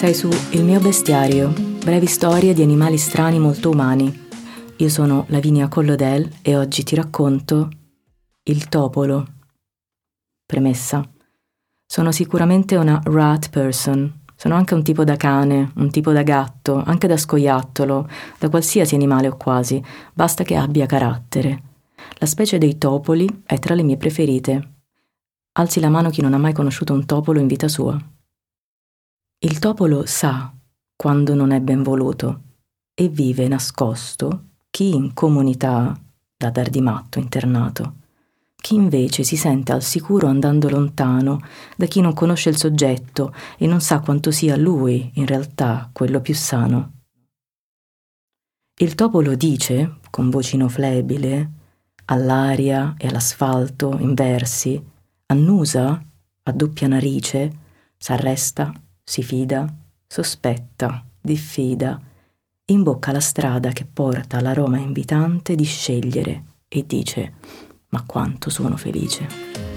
Sei su Il mio bestiario, brevi storie di animali strani molto umani. Io sono Lavinia Collodel e oggi ti racconto Il topolo. Premessa. Sono sicuramente una rat person. Sono anche un tipo da cane, un tipo da gatto, anche da scoiattolo, da qualsiasi animale o quasi, basta che abbia carattere. La specie dei topoli è tra le mie preferite. Alzi la mano chi non ha mai conosciuto un topolo in vita sua. Il topolo sa quando non è ben voluto e vive nascosto chi in comunità da dar di matto internato, chi invece si sente al sicuro andando lontano da chi non conosce il soggetto e non sa quanto sia lui in realtà quello più sano. Il topolo dice, con vocino flebile, all'aria e all'asfalto in versi, annusa, a doppia narice, s'arresta si fida, sospetta, diffida, imbocca la strada che porta l'aroma invitante di scegliere e dice ma quanto sono felice.